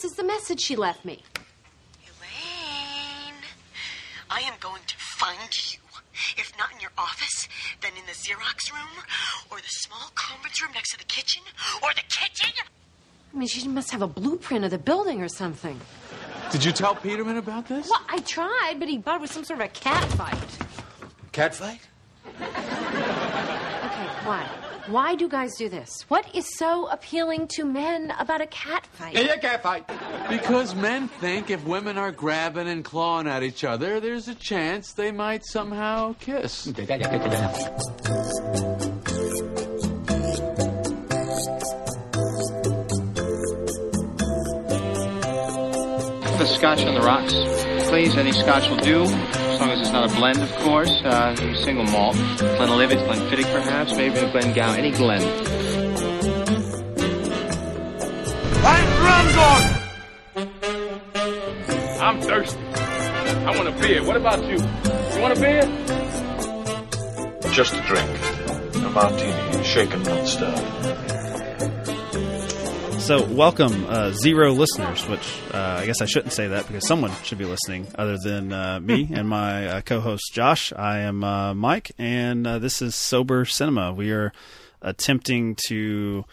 this is the message she left me. Elaine, I am going to find you. If not in your office, then in the Xerox room, or the small conference room next to the kitchen, or the kitchen. I mean, she must have a blueprint of the building or something. Did you tell Peterman about this? Well, I tried, but he thought it was some sort of a cat fight. Cat fight? Okay, why? Why do guys do this? What is so appealing to men about a cat fight? Yeah, cat fight. Because men think if women are grabbing and clawing at each other, there's a chance they might somehow kiss. The scotch on the rocks, please. Any scotch will do, as long as it's not a blend, of course. Uh, single malt. Glenlivet, Glenfiddich, perhaps, maybe a Glengow, any Glen. I'm thirsty. I want a beer. What about you? You want a beer? Just a drink. A martini, shaken, not stirred. So, welcome, uh, zero listeners, which uh, I guess I shouldn't say that because someone should be listening other than uh, me and my uh, co host Josh. I am uh, Mike, and uh, this is Sober Cinema. We are attempting to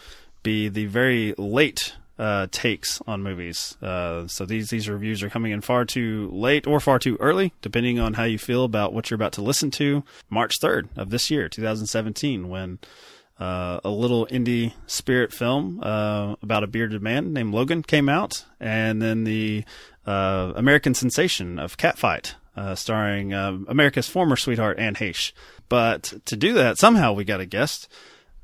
be the very late uh, takes on movies. Uh, so these these reviews are coming in far too late or far too early, depending on how you feel about what you're about to listen to. March third of this year, 2017, when uh, a little indie spirit film uh, about a bearded man named Logan came out, and then the uh, American sensation of Catfight, uh, starring uh, America's former sweetheart Anne Heche. But to do that, somehow we got a guest.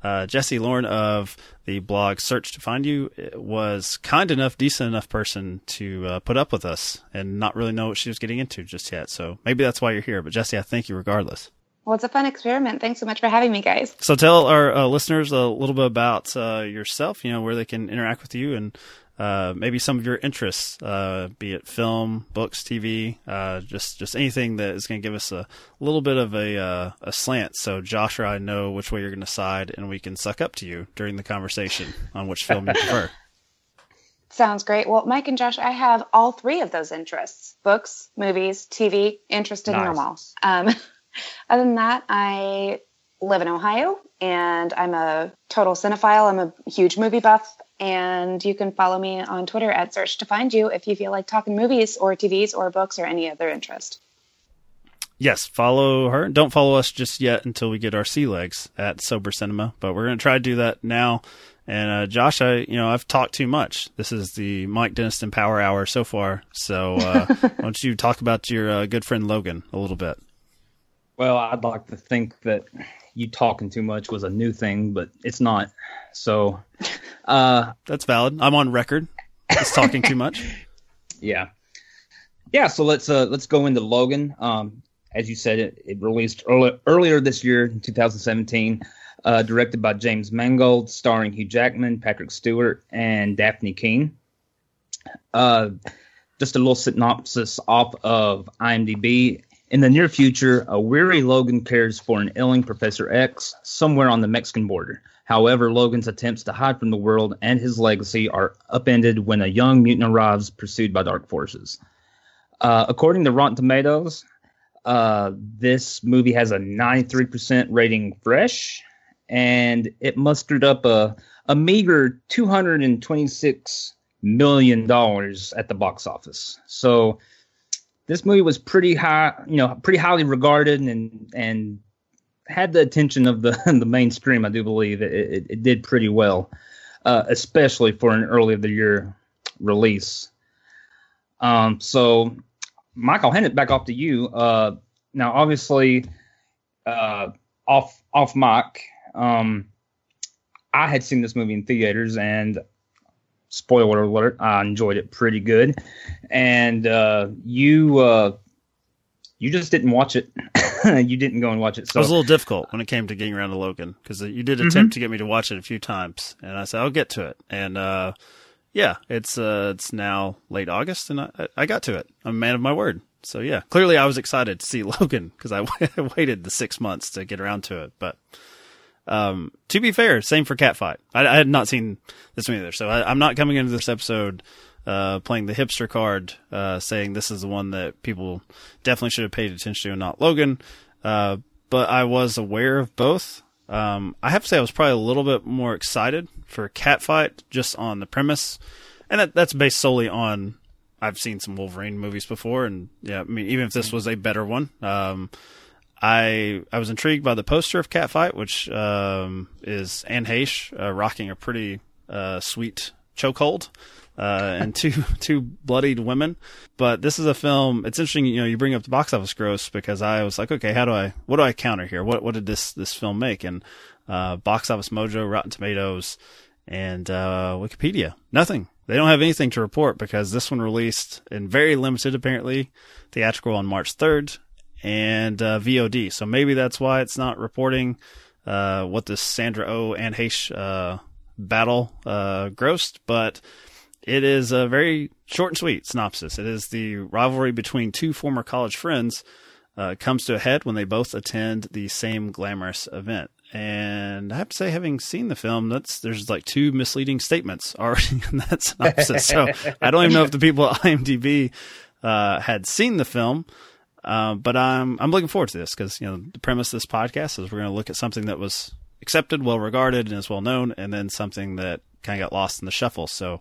Uh, Jesse Lorne of the blog Search to Find You was kind enough, decent enough person to put up with us and not really know what she was getting into just yet. So maybe that's why you're here. But Jesse, I thank you regardless. Well, it's a fun experiment. Thanks so much for having me, guys. So tell our uh, listeners a little bit about uh, yourself. You know where they can interact with you and uh, maybe some of your interests, uh, be it film, books, TV, uh, just just anything that is going to give us a little bit of a uh, a slant. So Josh or I know which way you're going to side, and we can suck up to you during the conversation on which film you prefer. Sounds great. Well, Mike and Josh, I have all three of those interests books, movies, TV, interested in Nice. them all. Um, other than that, I live in Ohio and I'm a total cinephile. I'm a huge movie buff. And you can follow me on Twitter at Search to Find You if you feel like talking movies or TVs or books or any other interest. Yes, follow her. Don't follow us just yet until we get our sea legs at Sober Cinema, but we're going to try to do that now. And uh, Josh, I you know I've talked too much. This is the Mike Denniston Power Hour so far. So uh, why don't you talk about your uh, good friend Logan a little bit? Well, I'd like to think that you talking too much was a new thing, but it's not. So, uh, That's valid. I'm on record. It's talking too much. yeah, yeah. So let's uh, let's go into Logan. Um, as you said, it, it released early, earlier this year, in 2017. Uh, directed by James Mangold, starring Hugh Jackman, Patrick Stewart, and Dafne Keen. Uh, just a little synopsis off of IMDb. In the near future, a weary Logan cares for an ailing Professor X somewhere on the Mexican border. However, Logan's attempts to hide from the world and his legacy are upended when a young mutant arrives pursued by dark forces. Uh, according to Rotten Tomatoes, uh, this movie has a 93% rating fresh, and it mustered up a, a meager $226 million at the box office. So this movie was pretty high, you know, pretty highly regarded and and had the attention of the the mainstream. I do believe it, it, it did pretty well, uh, especially for an early of the year release. Um, so, Mike, I'll hand it back off to you. Uh, now, obviously, uh, off off mic, um, I had seen this movie in theaters and spoiler alert, I enjoyed it pretty good. And uh, you uh, you just didn't watch it. you didn't go and watch it. It was a little difficult when it came to getting around to Logan because you did attempt to get me to watch it a few times, and I said I'll get to it. And uh, yeah, it's uh, it's now late August, and I, I got to it. I'm a man of my word. So yeah, clearly I was excited to see Logan because I waited the six months to get around to it. But um, to be fair, same for Catfight. I, I had not seen this one either, so I, I'm not coming into this episode uh, playing the hipster card, uh, saying this is the one that people definitely should have paid attention to and not Logan. Uh, but I was aware of both. Um, I have to say I was probably a little bit more excited for Catfight just on the premise. And that, that's based solely on I've seen some Wolverine movies before, and yeah, I mean, even if this was a better one, um, I I was intrigued by the poster of Catfight, which um, is Anne Heche uh, rocking a pretty uh, sweet chokehold. Uh, and two two bloodied women, but this is a film. It's interesting, you know. You bring up the box office gross because I was like, okay, how do I what do I counter here? What what did this this film make? And uh, box office mojo, Rotten Tomatoes, and uh, Wikipedia, nothing. They don't have anything to report because this one released in very limited, apparently, theatrical on March third, and uh, VOD. So maybe that's why it's not reporting uh, what this Sandra O oh and Heche uh, battle uh, grossed, but it is a very short and sweet synopsis. It is the rivalry between two former college friends uh, comes to a head when they both attend the same glamorous event. And I have to say, having seen the film, that's there's like two misleading statements already in that synopsis. so I don't even know if the people at IMDb uh, had seen the film. Uh, but I'm I'm looking forward to this because you know the premise of this podcast is we're going to look at something that was accepted, well regarded, and is well known, and then something that kind of got lost in the shuffle. So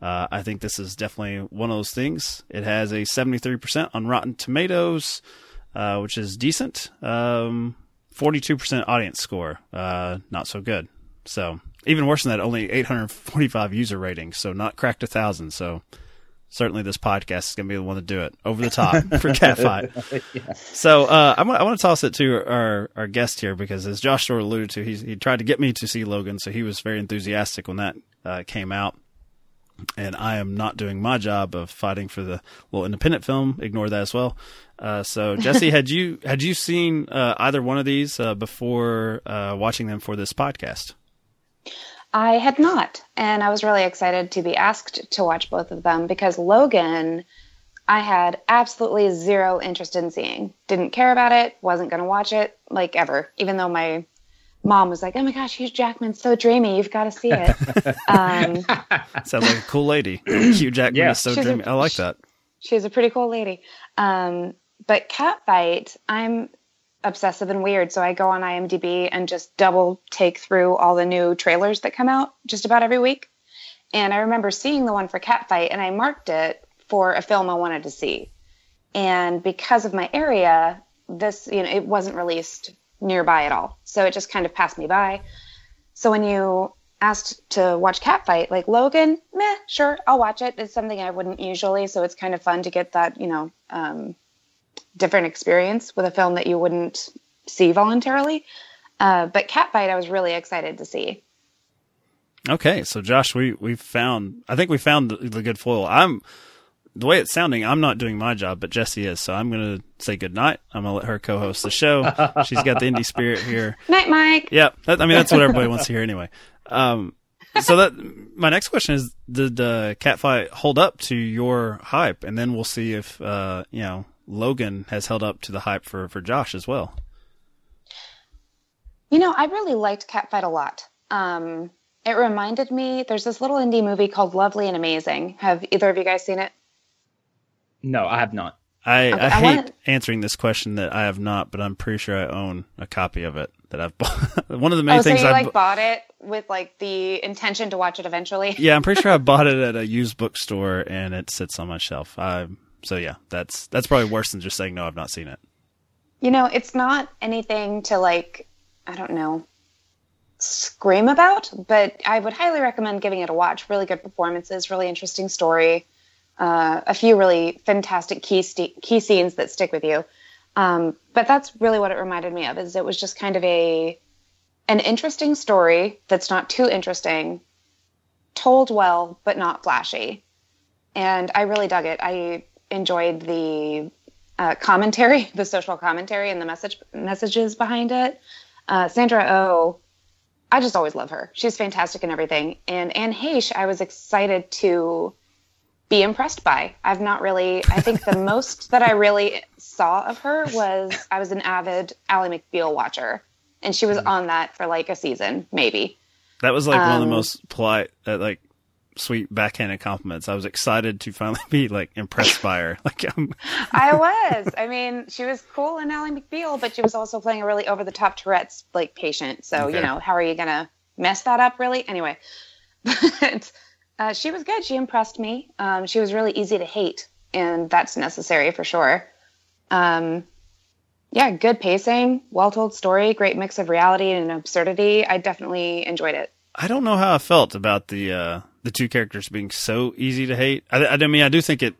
uh, I think this is definitely one of those things. It has a 73% on Rotten Tomatoes, uh, which is decent. Um, 42% audience score, uh, not so good. So even worse than that, only 845 user ratings, so not cracked a thousand. So certainly this podcast is going to be the one to do it over the top for Catfight. yeah. So uh, I, want, I want to toss it to our, our guest here because, as Josh sort of alluded to, he tried to get me to see Logan, so he was very enthusiastic when that uh, came out. And I am not doing my job of fighting for the little independent film. Ignore that as well. Uh, so Jesse, had you had you seen uh, either one of these uh, before uh, watching them for this podcast? I had not, and I was really excited to be asked to watch both of them because Logan, I had absolutely zero interest in seeing. Didn't care about it. Wasn't going to watch it like ever. Even though my mom was like, "Oh my gosh, Hugh Jackman's so dreamy. You've got to see it." um, Sounds like a cool lady. Hugh Jackman yeah. is so she's dreamy. A, I like that. She's a pretty cool lady. Um, but Catfight, I'm obsessive and weird. So I go on IMDb and just double take through all the new trailers that come out just about every week. And I remember seeing the one for Catfight and I marked it for a film I wanted to see. And because of my area, this, you know, it wasn't released nearby at all. So it just kind of passed me by. So when you asked to watch Catfight, like Logan, meh, sure, I'll watch it. It's something I wouldn't usually. So it's kind of fun to get that, you know, um, different experience with a film that you wouldn't see voluntarily. Uh, but Catfight, I was really excited to see. Okay, so Josh, we we found. I think we found the, the good foil. I'm the way it's sounding. I'm not doing my job, but Jesse is. So I'm going to say good night. I'm going to let her co-host the show. She's got the indie spirit here. Night, Mike. Yep. Yeah, I mean, that's what everybody wants to hear anyway. Um, so that my next question is: Did uh, Catfight hold up to your hype? And then we'll see if uh, you know Logan has held up to the hype for, for Josh as well. You know, I really liked Catfight a lot. Um, it reminded me, there's this little indie movie called Lovely and Amazing. Have either of you guys seen it? No, I have not. I, okay, I, I hate wanna... answering this question that I have not, but I'm pretty sure I own a copy of it that I've bought. One of the main oh, things so you I've like bought it with like the intention to watch it eventually. yeah, I'm pretty sure I bought it at a used bookstore and it sits on my shelf. I so yeah, that's that's probably worse than just saying no. I've not seen it. You know, it's not anything to like. I don't know scream about, but I would highly recommend giving it a watch. Really good performances, really interesting story, uh, a few really fantastic key st- key scenes that stick with you. Um, but that's really what it reminded me of. Is it was just kind of a an interesting story that's not too interesting, told well but not flashy, and I really dug it. I enjoyed the uh, commentary, the social commentary, and the message messages behind it. Uh, Sandra O, oh, I just always love her. She's fantastic in everything. And Anne Heche, I was excited to be impressed by. I've not really. I think the most that I really saw of her was I was an avid Ally McBeal watcher, and she was mm. on that for like a season, maybe. That was like um, one of the um, most polite, uh, like sweet backhanded compliments. I was excited to finally be like impressed by her. Like I'm, I was. I mean, she was cool in Ally McBeal, but she was also playing a really over the top Tourette's like patient. So Okay. you know, how are you gonna mess that up? Really? Anyway, but uh, she was good. She impressed me. Um, she was really easy to hate, and that's necessary for sure. Um, yeah, good pacing, well told story, great mix of reality and absurdity. I definitely enjoyed it. I don't know how I felt about the uh, the two characters being so easy to hate. I, I mean, I do think it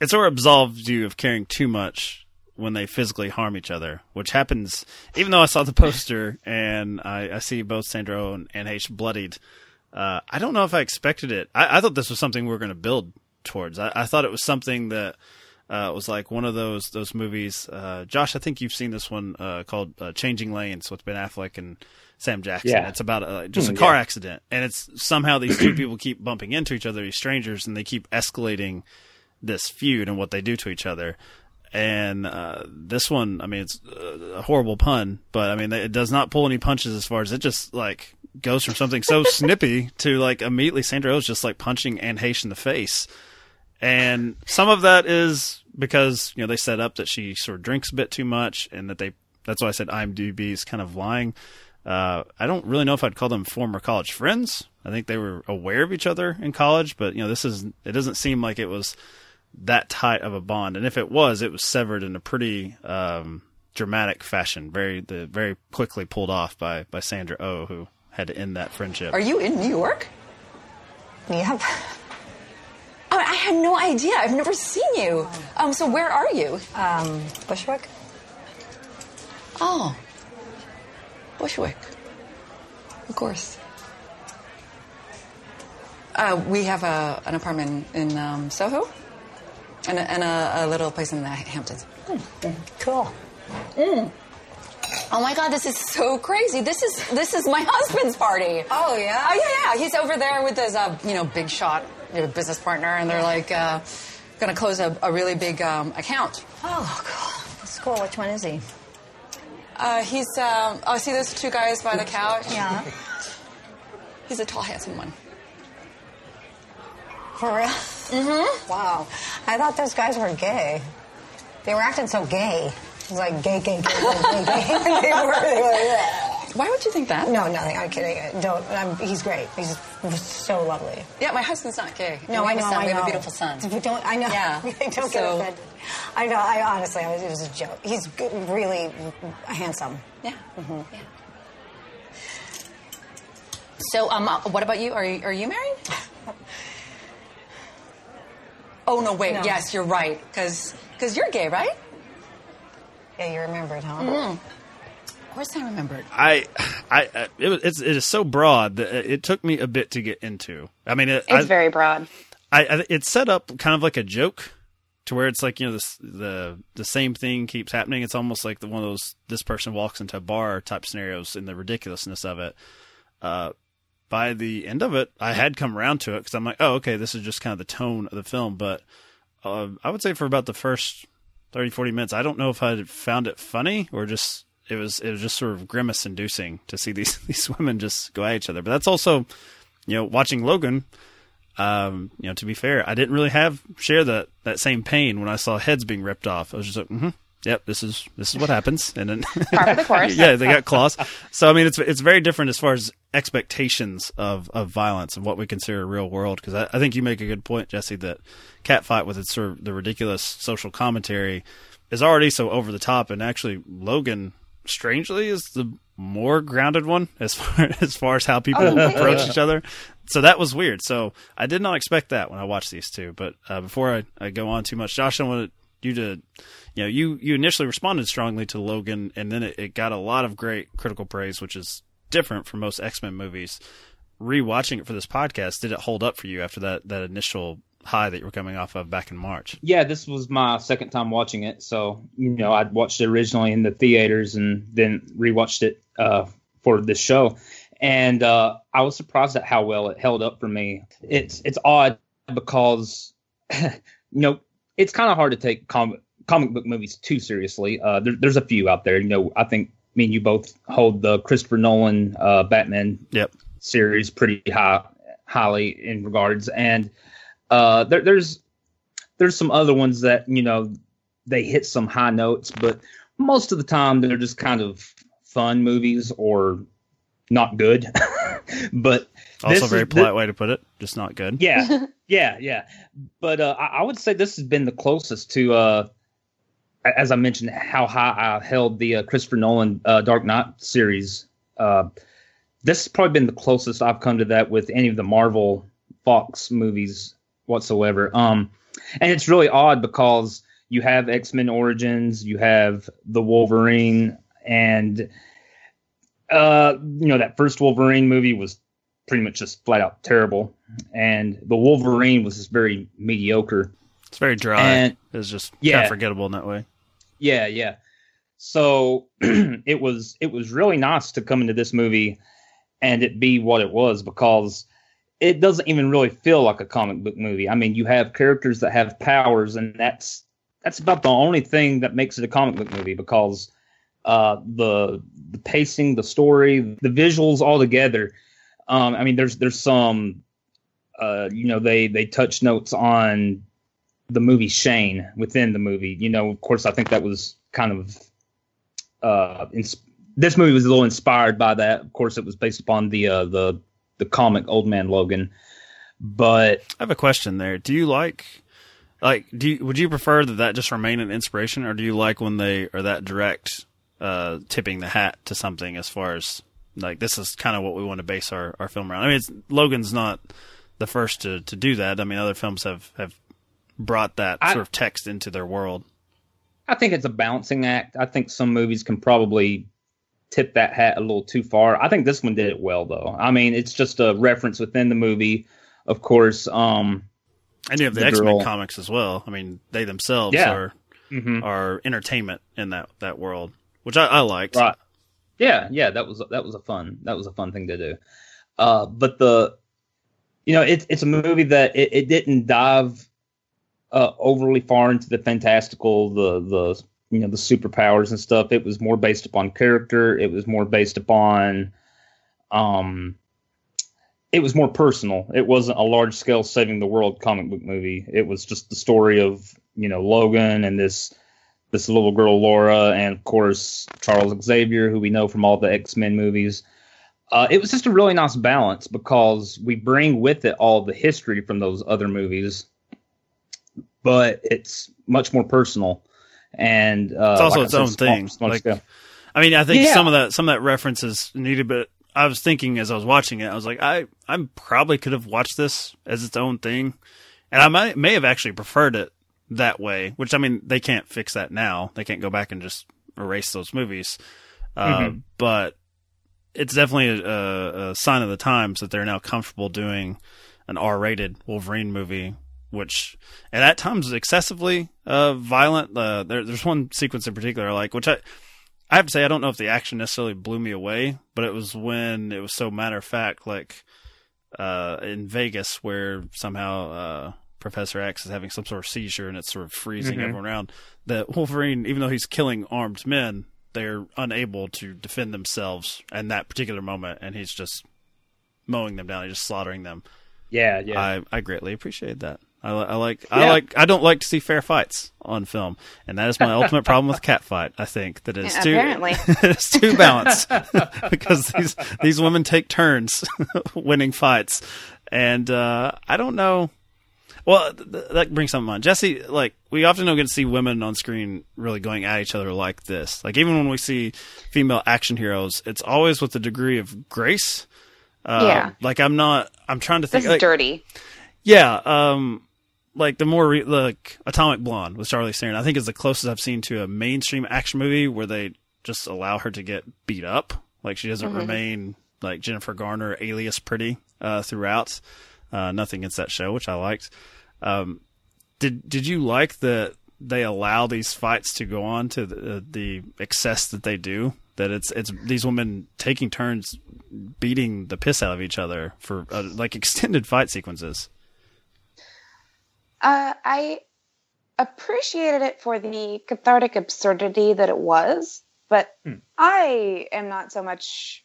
it sort of absolves you of caring too much when they physically harm each other, which happens. Even though I saw the poster and I, I see both Sandro and, and H bloodied, uh, I don't know if I expected it. I, I thought this was something we were going to build towards. I, I thought it was something that uh, was like one of those those movies. Uh, Josh, I think you've seen this one uh, called uh, Changing Lanes with Ben Affleck and Sam Jackson. Yeah. It's about uh, just a Hmm, car yeah. accident, and it's somehow these two people keep bumping into each other, these strangers, and they keep escalating this feud and what they do to each other. And uh, this one, I mean, it's uh, a horrible pun, but I mean, it does not pull any punches as far as it just like goes from something so snippy to like immediately Sandra is just like punching Anne Heche in the face. And some of that is because, you know, they set up that she sort of drinks a bit too much and that they, that's why I said IMDb is kind of lying. Uh, I don't really know if I'd call them former college friends. I think they were aware of each other in college, but, you know, this is, it doesn't seem like it was that tight of a bond. And if it was, it was severed in a pretty, um, dramatic fashion, very, the, very quickly pulled off by, by Sandra Oh, who had to end that friendship. Are you in New York? Yep. Oh, I had no idea. I've never seen you. Um, so where are you? Um, Bushwick. Oh, Bushwick. Of course. Uh, we have a, an apartment in um, Soho, and, a, and a, a little place in the Hamptons. Cool. Mm. Oh my God, this is so crazy. This is this is my husband's party. Oh yeah. Oh yeah, yeah. He's over there with his uh, you know big shot you know, business partner, and they're like uh, going to close a, a really big um, account. Oh, cool. That's cool. Which one is he? Uh, he's um, oh, see those two guys by the couch? Yeah. He's a tall, handsome one. For real? Mm-hmm. Wow. I thought those guys were gay. They were acting so gay. It was like gay, gay, gay, gay, gay, gay. they were. They were yeah. Why would you think that? No, nothing. I'm kidding. Don't. I'm, he's great. He's so lovely. Yeah, my husband's not gay. No, I know. son. I We have a beautiful son. We don't. I know. Yeah. don't get offended. I know. I honestly, I was, it was a joke. He's good, really handsome. Yeah. Mm-hmm. yeah. So, um, uh, what about you? Are you, are you married? oh no, wait. No. Yes, you're right. Because because you're gay, right? Yeah, you remembered, huh? Mm. Of course, I remembered. I, I, I it, was, it's, it is so broad that it it took me a bit to get into. I mean, it, It's I, very broad. I, I, it's set up kind of like a joke, to where it's like you know the the same thing keeps happening. It's almost like the one of those this person walks into a bar type scenarios in the ridiculousness of it. Uh, by the end of it, I had come around to it because I'm like, oh, okay, this is just kind of the tone of the film. But uh, I would say for about the first 30, 40 minutes, I don't know if I had found it funny or just it was it was just sort of grimace inducing to see these these women just go at each other. But that's also, you know, watching Logan. Um, you know, to be fair, I didn't really have share that that same pain when I saw heads being ripped off. I was just like, mm-hmm, yep, this is this is what happens, and then the course. yeah, they got claws. So I mean, it's it's very different as far as expectations of of violence and what we consider a real world. Because I, I think you make a good point, Jesse, that Catfight with its sort of the ridiculous social commentary is already so over the top, and actually Logan, strangely, is the more grounded one as far as far as how people Oh, approach each other. So that was weird. So I did not expect that when I watched these two. But uh, before I, I go on too much, Josh, I wanted you to, you know, you you initially responded strongly to Logan, and then it, it got a lot of great critical praise, which is different from most X Men movies. Rewatching it for this podcast, did it hold up for you after that that initial high that you were coming off of back in March? Yeah, this was my second time watching it. So, you know, I'd watched it originally in the theaters and then rewatched it uh, for this show. And uh, I was surprised at how well it held up for me. It's it's odd because, you know, it's kind of hard to take comic comic book movies too seriously. Uh, there, there's a few out there. You know, I think me and you both hold the Christopher Nolan uh, Batman Yep. series pretty high highly in regards, and uh, there, there's there's some other ones that you know they hit some high notes, but most of the time they're just kind of fun movies or not good. but also a very polite way to put it, just not good. Yeah, yeah, yeah. But uh, I, I, would say this has been the closest to, uh, as I mentioned, how high I held the uh, Christopher Nolan uh, Dark Knight series. Uh, this has probably been the closest I've come to that with any of the Marvel Fox movies whatsoever. Um, and it's really odd because you have X Men Origins, you have the Wolverine, and uh, you know that first Wolverine movie was pretty much just flat out terrible, and the Wolverine was just very mediocre. It's very dry. And, it's just yeah, kind of forgettable in that way. Yeah, yeah. So it was it was really nice to come into this movie and it be what it was because it doesn't even really feel like a comic book movie. I mean, you have characters that have powers, and that's that's about the only thing that makes it a comic book movie because uh, the the pacing, the story, the visuals all together. Um, I mean, there's there's some, uh, you know, they they touch notes on the movie Shane within the movie. You know, of course, I think that was kind of uh, this movie was a little inspired by that. Of course, it was based upon the uh, the the comic Old Man Logan. But I have a question there. Do you like like do you, would you prefer that that just remain an inspiration, or do you like when they are that direct, uh, tipping the hat to something as far as like this is kind of what we want to base our, our film around? I mean, Logan's not the first to, to do that. I mean, other films have have brought that I, sort of text into their world. I think it's a balancing act. I think some movies can probably tip that hat a little too far. I think this one did it well though. I mean, it's just a reference within the movie, of course. Um, and you have the, the X Men comics as well. I mean, they themselves yeah. are mm-hmm. are entertainment in that that world, which I, I liked. Right. Yeah, yeah, that was that was a fun that was a fun thing to do. Uh, but the, you know, it's it's a movie that it, it didn't dive uh, overly far into the fantastical, the the you know the superpowers and stuff. It was more based upon character. It was more based upon, um, it was more personal. It wasn't a large scale saving the world comic book movie. It was just the story of you know Logan and this this little girl Laura, and of course Charles Xavier, who we know from all the X Men movies. Uh, it was just a really nice balance because we bring with it all the history from those other movies, but it's much more personal and uh, it's also like its own thing. like, I mean, I think yeah. some of that some of that references needed, but I was thinking as I was watching it, I was like, I I probably could have watched this as its own thing, and I might may have actually preferred it that way. Which I mean, they can't fix that now. They can't go back and just erase those movies. Uh, mm-hmm. But it's definitely a, a sign of the times that they're now comfortable doing an R-rated Wolverine movie which and at times is excessively uh, violent. Uh, there, there's one sequence in particular, like which I I have to say I don't know if the action necessarily blew me away, but it was when it was so matter of fact, like uh, in Vegas, where somehow uh, Professor X is having some sort of seizure and it's sort of freezing mm-hmm. everyone around. That Wolverine, even though he's killing armed men, they're unable to defend themselves in that particular moment, and he's just mowing them down, he's just slaughtering them. Yeah, yeah. I, I greatly appreciate that. I, I like yeah. I like I don't like to see fair fights on film, and that is my ultimate problem with cat fight. I think that it's yeah, too apparently it's too balanced because these these women take turns winning fights, and uh, I don't know. Well, th- that brings something on Jesse. Like we often don't get to see women on screen really going at each other like this. Like even when we see female action heroes, it's always with a degree of grace. Uh, yeah. Like I'm not. I'm trying to think. This is like, dirty. Yeah. Um like the more re- like Atomic Blonde with Charlize Theron, I think is the closest I've seen to a mainstream action movie where they just allow her to get beat up. Like she doesn't mm-hmm. remain like Jennifer Garner alias pretty uh, throughout. Uh, nothing against that show, which I liked. Um, did did you like that they allow these fights to go on to the, uh, the excess that they do? That it's it's these women taking turns beating the piss out of each other for uh, like extended fight sequences. Uh, I appreciated it for the cathartic absurdity that it was, but hmm. I am not so much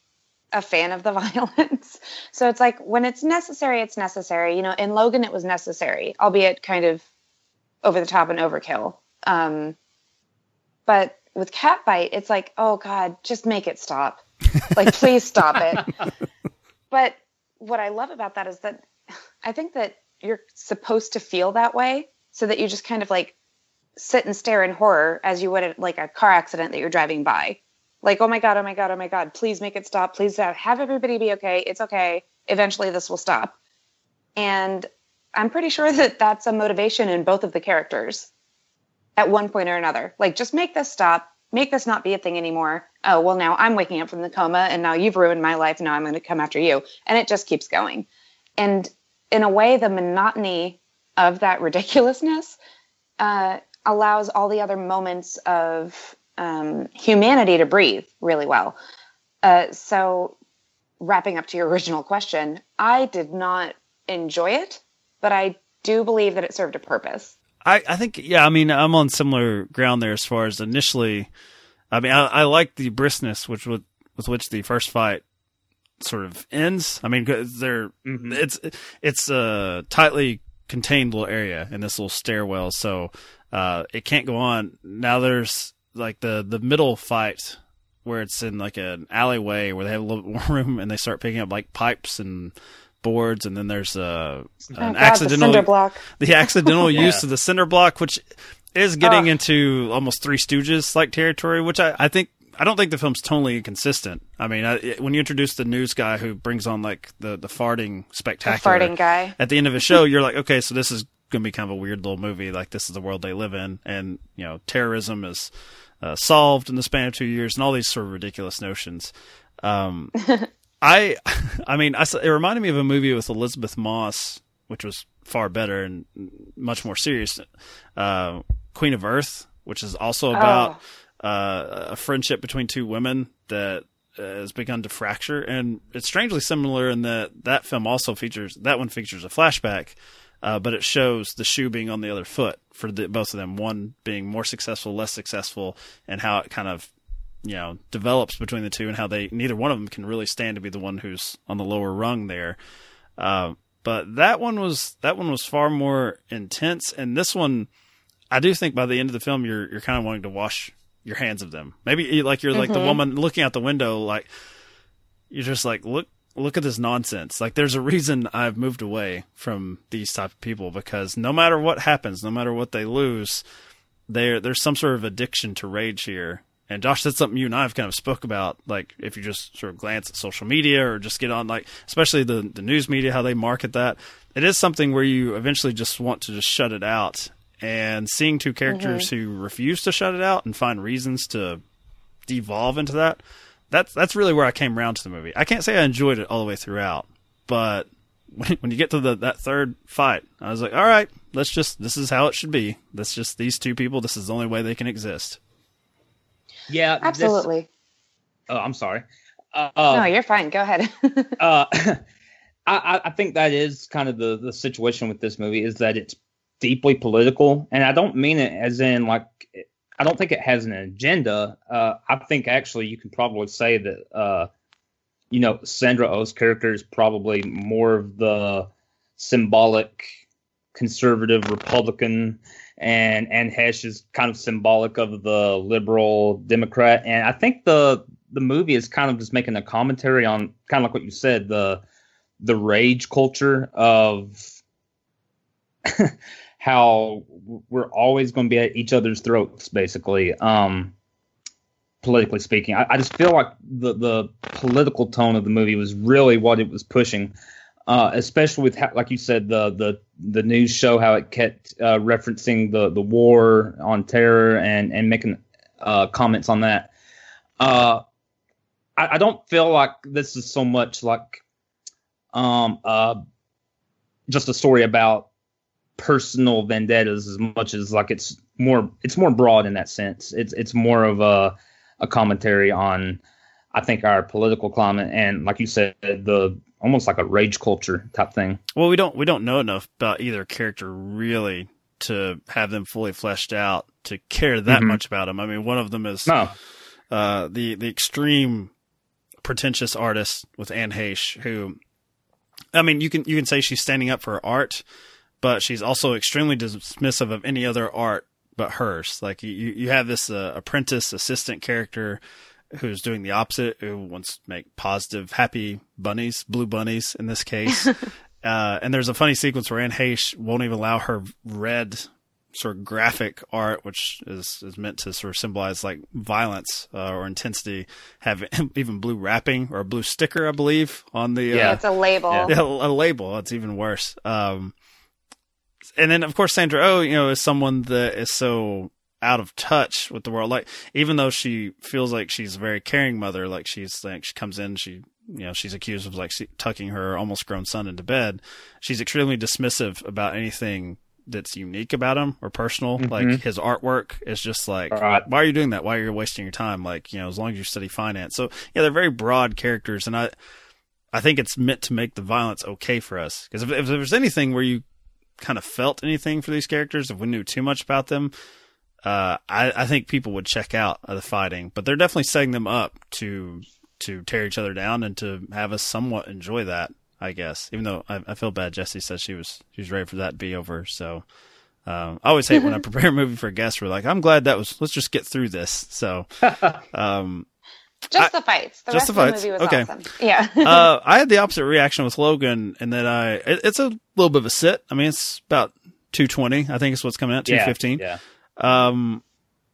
a fan of the violence. So it's like when it's necessary, it's necessary. You know, in Logan, it was necessary, albeit kind of over the top and overkill. Um, but with Catbite, it's like, oh God, just make it stop. Like, please stop it. But what I love about that is that I think that you're supposed to feel that way so that you just kind of like sit and stare in horror as you would at like a car accident that you're driving by. Like, oh my God, oh my God, oh my God, please make it stop. Please have, everybody be okay. It's okay. Eventually this will stop. And I'm pretty sure that that's a motivation in both of the characters at one point or another. Like, just make this stop. Make this not be a thing anymore. Oh, well, now I'm waking up from the coma and now you've ruined my life. Now I'm going to come after you. And it just keeps going. And in a way, the monotony of that ridiculousness uh, allows all the other moments of um, humanity to breathe really well. Uh, so, wrapping up to your original question, I did not enjoy it, but I do believe that it served a purpose. I, I think yeah. I mean, I'm on similar ground there as far as initially. I mean, I, I like the briskness which with with which the first fight sort of ends. I mean, they're mm-hmm. it's it's a tightly contained little area in this little stairwell, so uh, it can't go on. Now there's like the the middle fight where it's in like an alleyway where they have a little more room and they start picking up like pipes and boards, and then there's uh, an oh, God, accidental the, block. the accidental yeah. use of the cinder block, which is getting oh. into almost Three Stooges like territory, which I, I think I don't think the film's totally inconsistent. I mean, I, it, when you introduce the news guy who brings on like the the farting spectacular, the farting guy at the end of his show, you're like, okay, so this is going to be kind of a weird little movie. Like this is the world they live in, and you know, terrorism is uh, solved in the span of two years, and all these sort of ridiculous notions. Um, I, I mean, I, it reminded me of a movie with Elisabeth Moss, which was far better and much more serious. Uh, Queen of Earth, which is also about oh. Uh, a friendship between two women that has begun to fracture, and it's strangely similar in that that film also features that one features a flashback, uh, but it shows the shoe being on the other foot for the, both of them. One being more successful, less successful, and how it kind of you know develops between the two and how they neither one of them can really stand to be the one who's on the lower rung there. Uh, but that one was that one was far more intense, and this one, I do think by the end of the film you're you're kind of wanting to wash your hands of them. Maybe like you're like mm-hmm. the woman looking out the window, like you're just like look look at this nonsense. Like there's a reason I've moved away from these type of people because no matter what happens, no matter what they lose, there there's some sort of addiction to rage here and Josh, that's something you and I have kind of spoke about. Like, if you just sort of glance at social media or just get on, like, especially the the news media, how they market that, it is something where you eventually just want to just shut it out. And seeing two characters mm-hmm. who refuse to shut it out and find reasons to devolve into that, that's that's really where I came around to the movie. I can't say I enjoyed it all the way throughout, but when, when you get to the that third fight, I was like, all right, let's just this is how it should be. That's just these two people. This is the only way they can exist. Yeah, absolutely. This, oh, I'm sorry. Uh, no, you're fine. Go ahead. uh, I, I think that is kind of the the situation with this movie is that it's deeply political, and I don't mean it as in like I don't think it has an agenda. Uh, I think actually you can probably say that uh, you know Sandra Oh's character is probably more of the symbolic conservative Republican and and Heche is kind of symbolic of the liberal Democrat. And I think the the movie is kind of just making a commentary on kind of like what you said the the rage culture of how we're always going to be at each other's throats, basically. Um, politically speaking, I, I just feel like the the political tone of the movie was really what it was pushing uh, especially with how, like you said the the the news show how it kept uh, referencing the the war on terror and and making uh, comments on that. Uh, I, I, don't feel like this is so much like um uh just a story about personal vendettas as much as like it's more it's more broad in that sense. It's it's more of a a commentary on I think our political climate and like you said the almost like a rage culture type thing. Well, we don't we don't know enough about either character really to have them fully fleshed out to care that mm-hmm. much about them. I mean, one of them is no. uh, the the extreme pretentious artist with Anne Heche, who, I mean, you can you can say she's standing up for art, but she's also extremely dismissive of any other art but hers. Like you, you have this uh, apprentice assistant character who's doing the opposite, who wants to make positive, happy bunnies, blue bunnies in this case. uh, and there's a funny sequence where Anne Heche won't even allow her red sort of graphic art, which is, is meant to sort of symbolize like violence uh, or intensity, have even blue wrapping or a blue sticker, I believe, on the. Yeah, uh, it's a label. Yeah, a label. It's even worse. Um, and then of course Sandra Oh, you know, is someone that is so out of touch with the world. Like even though she feels like she's a very caring mother, like she's like she comes in, she you know she's accused of like tucking her almost grown son into bed. She's extremely dismissive about anything that's unique about him or personal. Mm-hmm. Like his artwork is just like, right. why are you doing that? Why are you wasting your time? Like you know, as long as you study finance. So yeah, they're very broad characters, and I. I think it's meant to make the violence okay for us. Because if, if there's anything where you kind of felt anything for these characters, if we knew too much about them, uh, I, I, think people would check out the fighting. But they're definitely setting them up to to tear each other down and to have us somewhat enjoy that. I guess, even though I, I feel bad, Jesse says she was she was ready for that to be over. So um, I always hate when I prepare a movie for a guest. We're like, I'm glad that was. Let's just get through this. So um, just I, the fights. The just the fights. The okay. Awesome. Yeah. uh, I had the opposite reaction with Logan, and that I it, it's a little bit of a sit. I mean, it's about two twenty. I think it's what's coming out two fifteen. Yeah. Um,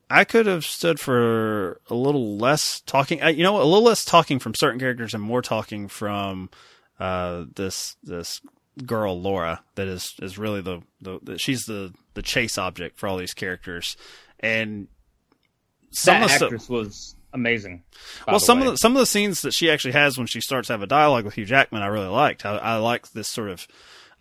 I could have stood for a little less talking. You know, a little less talking from certain characters and more talking from uh, this this girl Laura. That is is really the, the, the she's the the chase object for all these characters, and some that actress stu- was amazing. Well, some way. of the some of the scenes that she actually has when she starts to have a dialogue with Hugh Jackman, I really liked. I, I liked this sort of,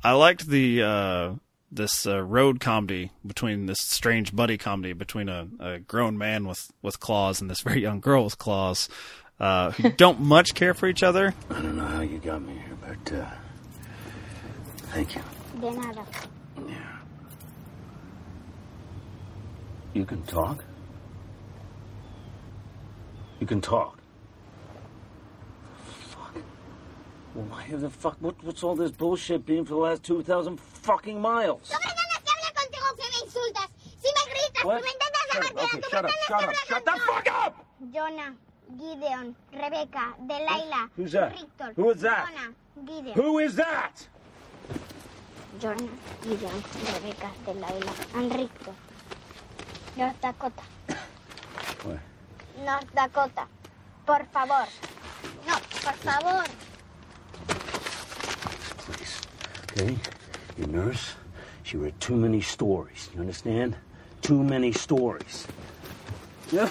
I liked the uh, this uh, road comedy between this strange buddy comedy between a, a, grown man with with claws and this very young girl with claws, uh, who don't much care for each other. I don't know how you got me here, but uh, thank you. De nada. Yeah. You can talk. You can talk. Fuck. Why the fuck? What, what's all this bullshit been for the last 2,000 fucking miles? What? Shut up. Okay, shut up, shut up, shut the fuck up! Jonah, Gideon, Rebecca, Delilah, Who's that? Rictor. Who is that? Jonah, Gideon. Who is that? Jonah, Gideon, Rebecca, Delilah, and Rictor. North Dakota. Where? North Dakota. Por favor. No, por favor. Please. Okay? Your nurse, she read too many stories. You understand? Too many stories. Mira.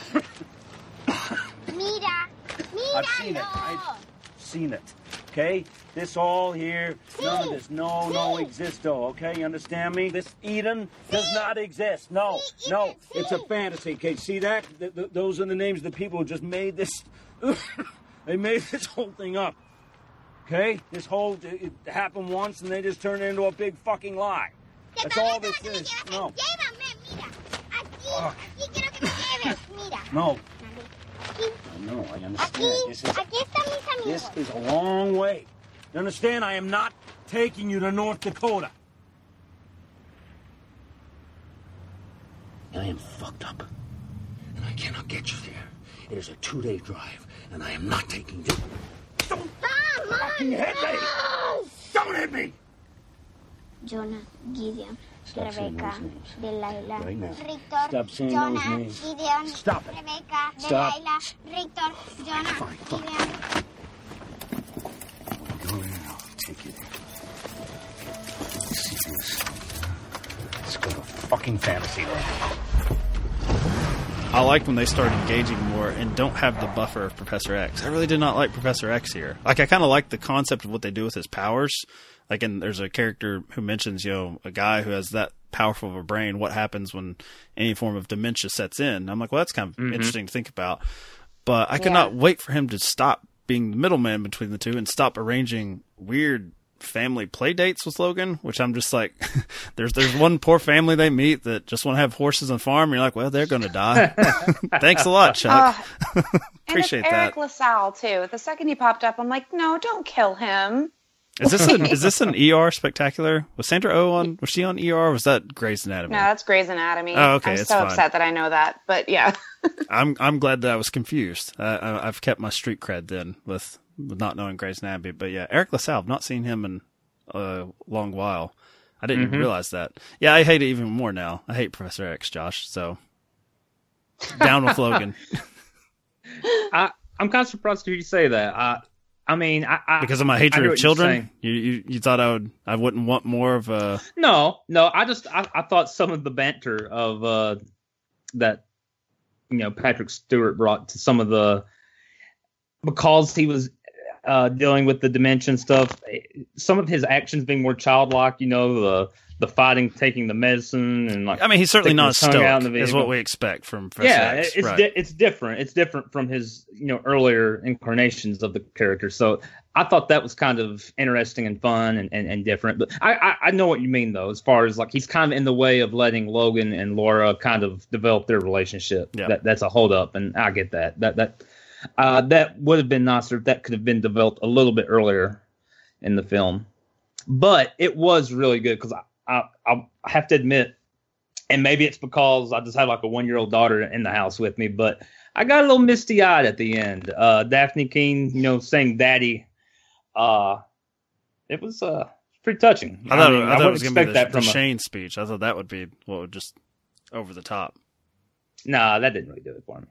Mira. I've seen it. I've seen it. Okay? This all here, none of this. No, no existo. Okay? You understand me? This Eden does not exist. No, no. It's a fantasy. Okay? See that? Th- th- those are the names of the people who just made this. they made this whole thing up. Okay? This whole it happened once and they just turned it into a big fucking lie. That's all this is. No. No. No, I understand. This is, this is a long way. You understand? I am not taking you to North Dakota. I am fucked up. And I cannot get you there. It is a two-day drive, and I am not taking you. Don't fucking hit me! Don't hit me! Jonah, Gideon, Stop Rebecca, Delilah, right Rictor, Stop saying Jonah, those names. Gideon, Stop it. Rebecca, Stop. Delilah, Rictor, Jonah, fine, fine. Gideon. Go in, I'll take you there. See this. Let's go to fucking fantasy land. I like when they start engaging more and don't have the buffer of Professor X. I really did not like Professor X here. Like I kind of like the concept of what they do with his powers. Like, and there's a character who mentions, you know, a guy who has that powerful of a brain. What happens when any form of dementia sets in? I'm like, well, that's kind of mm-hmm. interesting to think about. But I could yeah. not wait for him to stop being the middleman between the two and stop arranging weird family play dates with Logan, which I'm just like, there's there's one poor family they meet that just want to have horses and farm. And you're like, well, they're going to die. Thanks a lot, Chuck. Uh, Appreciate and it's Eric that. LaSalle too. The second he popped up, I'm like, no, don't kill him. Is this an, is this an ER spectacular? Was Sandra O on? Was she on ER? Was that Grey's Anatomy? No, that's Grey's Anatomy. Oh, okay, I'm it's so fine. upset that I know that, but yeah. I'm I'm glad that I was confused. Uh, I, I've kept my street cred then with, with not knowing Grey's Anatomy. But yeah, Eric LaSalle. I've not seen him in a long while. I didn't Mhm. realize that. Yeah, I hate it even more now. I hate Professor X, Josh. So down with Logan I I'm kind of surprised to hear you say that. I I mean, I, I because of my hatred of children. You, you you thought I would I wouldn't want more of a No, no. I just I, I thought some of the banter of uh that you know Patrick Stewart brought to some of the because he was uh dealing with the dimension stuff. Some of his actions being more childlike. You know the the fighting, taking the medicine, and like I mean, he's certainly not stoic, out in the is what we expect from Professor yeah, X. it's right. di- it's different. It's different from his you know earlier incarnations of the character. So I thought that was kind of interesting and fun and, and, and different. But I, I I know what you mean though, as far as like he's kind of in the way of letting Logan and Laura kind of develop their relationship. Yeah. That that's a holdup, and I get that. That that uh, that would have been nicer if that could have been developed a little bit earlier in the film. But it was really good because I, I I have to admit and maybe it's because I just had like a one year old daughter in the house with me, but I got a little misty eyed at the end. Uh, Dafne Keen, you know, saying "daddy," uh, it was uh pretty touching. I thought, mean, I thought wouldn't was going to be expect the, that the from a- Shane speech. I thought that would be what would just over the top. Nah, that didn't really do it for me.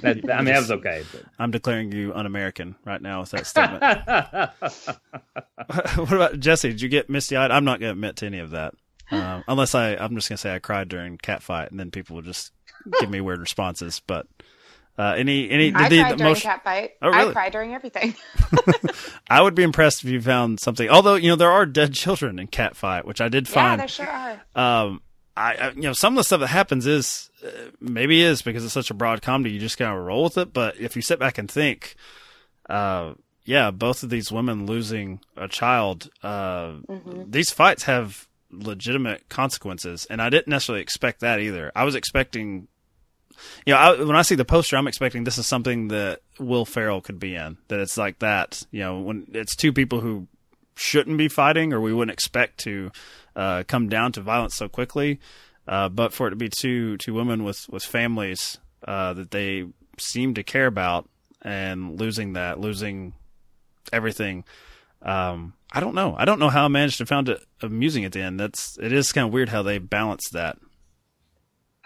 That, I mean, that was okay. But. I'm declaring you un-American right now with that statement. what about Jesse? Did you get misty eyed? I'm not going to admit to any of that, um, unless I. I'm just going to say I cried during Catfight, and then people will just give me weird responses. But uh, any any I the, cried the during most- Catfight. Oh, I really? cried during everything. I would be impressed if you found something. Although you know there are dead children in Catfight, which I did find. yeah, find. there sure are. um, I, I you know some of the stuff that happens is uh, maybe is because it's such a broad comedy you just kind of roll with it. But if you sit back and think, uh, yeah, both of these women losing a child, uh, these fights have legitimate consequences, and I didn't necessarily expect that either. I was expecting. You know, I, when I see the poster, I'm expecting this is something that Will Ferrell could be in. That it's like that. You know, when it's two people who shouldn't be fighting or we wouldn't expect to uh, come down to violence so quickly. Uh, but for it to be two two women with with families uh, that they seem to care about and losing that, losing everything. Um, I don't know. I don't know how I managed to find it amusing at the end. That's it is kind of weird how they balance that.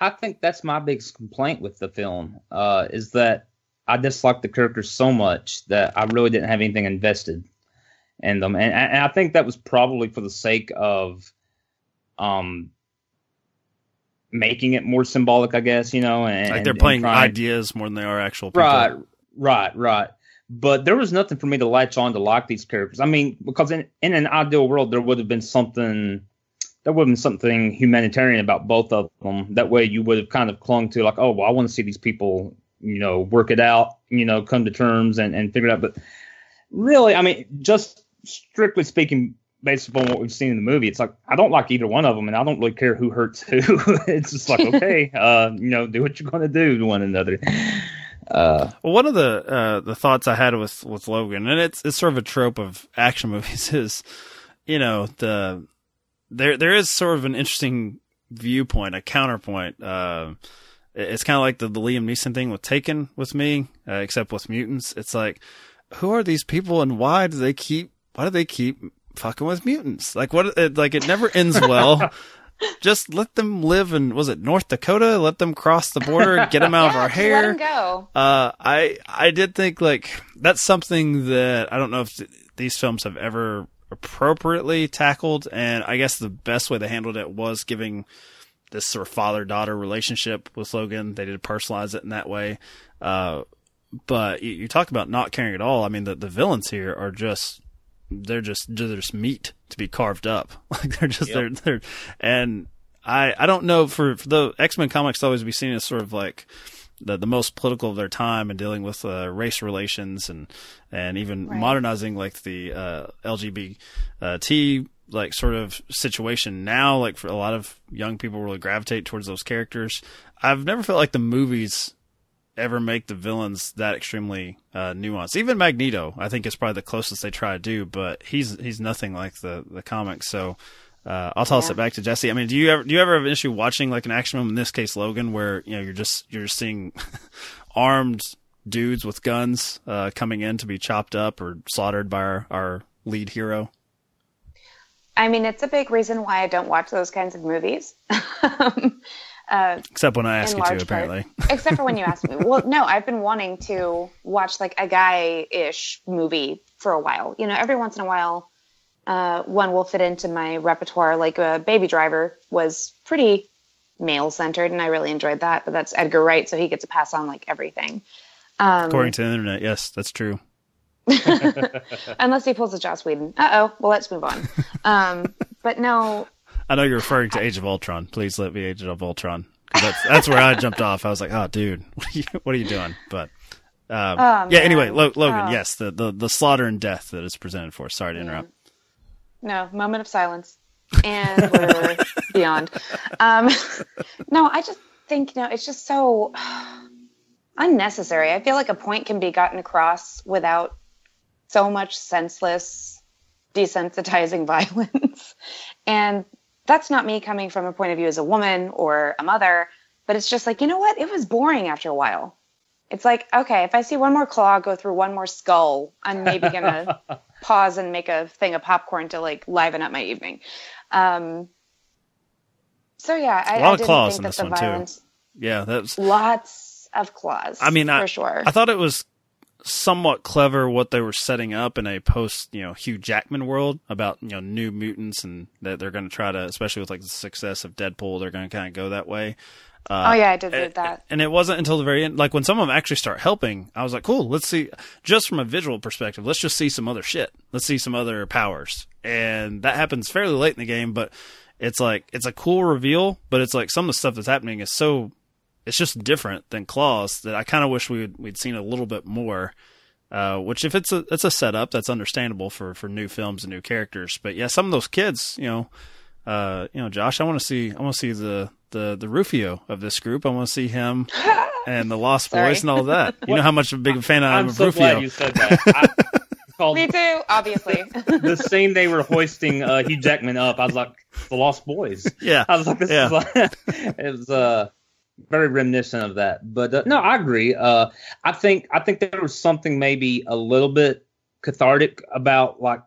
I think that's my biggest complaint with the film uh, is that I disliked the characters so much that I really didn't have anything invested in them, and, and I think that was probably for the sake of um making it more symbolic, I guess. You know, and Like they're and playing ideas more than they are actual people. Right, right, right. But there was nothing for me to latch on to like these characters. I mean, because in, in an ideal world, there would have been something, there would have been something humanitarian about both of them. That way, you would have kind of clung to like, oh, well, I want to see these people, you know, work it out, you know, come to terms and, and figure it out. But really, I mean, just strictly speaking, based upon what we've seen in the movie, it's like I don't like either one of them, and I don't really care who hurts who. it's just like, okay, uh, you know, do what you're going to do to one another. Uh, Well, one of the uh, the thoughts I had with with Logan, and it's it's sort of a trope of action movies, is you know the there there is sort of an interesting viewpoint, a counterpoint. Uh, it's kind of like the, the Liam Neeson thing with Taken with me, uh, except with mutants. It's like, who are these people, and why do they keep why do they keep fucking with mutants? Like what? It, like it never ends well. Just let them live in was it North Dakota? Let them cross the border, get them out of our Just let hair. him go. Uh, I I did think like that's something that I don't know if th- these films have ever appropriately tackled, and I guess the best way they handled it was giving this sort of father daughter relationship with Logan. They did personalize it in that way. Uh, but you, you talk about not caring at all. I mean, the the villains here are just they're just they're just meat to be carved up. Like they're just Yep. they're they're and I I don't know for, for the X Men comics to always be seen as sort of like the, the most political of their time and dealing with uh, race relations and and even Right. modernizing like the uh, LGBT like sort of situation now. Like for a lot of young people, really gravitate towards those characters. I've never felt like the movies ever make the villains that extremely uh, nuanced. Even Magneto, I think, is probably the closest they try to do, but he's he's nothing like the the comics. So uh, I'll toss Yeah. it back to Jesse. I mean, do you ever do you ever have an issue watching like an action film? In this case, Logan, where you know you're just you're just seeing armed dudes with guns uh, coming in to be chopped up or slaughtered by our, our lead hero. I mean, it's a big reason why I don't watch those kinds of movies. uh, Except when I ask you to, part. apparently. Except for when you ask me. Well, no, I've been wanting to watch like a guy-ish movie for a while. You know, every once in a while, uh, one will fit into my repertoire. Like uh, Baby Driver was pretty male-centered, and I really enjoyed that. But that's Edgar Wright, so he gets to pass on like everything. Um, According to the internet, yes, that's true. unless he pulls a Joss Whedon. Uh oh. Well, let's move on. Um, but no, I know you're referring to Age of Ultron. Please let me Age of Ultron. That's that's where I jumped off. I was like, oh, dude, what are you, what are you doing? But um, Oh, yeah. Anyway. Lo- Logan, Oh. yes, the, the the slaughter and death that is presented for. Sorry to interrupt. No, moment of silence. And we're beyond. Um, no, I just think, you know, it's just so unnecessary. I feel like a point can be gotten across without so much senseless, desensitizing violence. and that's not me coming from a point of view as a woman or a mother, but it's just like, you know what? It was boring after a while. It's like, okay, if I see one more claw go through one more skull, I'm maybe gonna pause and make a thing of popcorn to like liven up my evening. Um, so yeah, I, A lot I of didn't claws think in that this the one, too. Yeah, that's. lots of claws. I mean, for sure. I thought it was somewhat clever what they were setting up in a post, you know, Hugh Jackman world about you know new mutants and that they're going to try to, especially with like the success of Deadpool, they're going to kind of go that way. Uh, oh yeah, I did read that. And it wasn't until the very end, like when some of them actually start helping, I was like, cool, let's see, just from a visual perspective, let's just see some other shit. Let's see some other powers. And that happens fairly late in the game, but it's like, it's a cool reveal, but it's like some of the stuff that's happening is so, it's just different than Claws that I kind of wish we'd, we'd seen a little bit more. Uh, which if it's a, it's a setup, that's understandable for, for new films and new characters. But yeah, some of those kids, you know, uh, you know, Josh, I want to see, I want to see the, the, the Rufio of this group. I want to see him and the Lost Boys and all that. You know how much of a big fan I am I'm of so Rufio. glad you said that. I called Me too, obviously. the scene they were hoisting uh, Hugh Jackman up. I was like, the Lost Boys. Yeah, I was like, this yeah. is like, it was uh, very reminiscent of that. But uh, no, I agree. Uh, I think I think there was something maybe a little bit cathartic about like,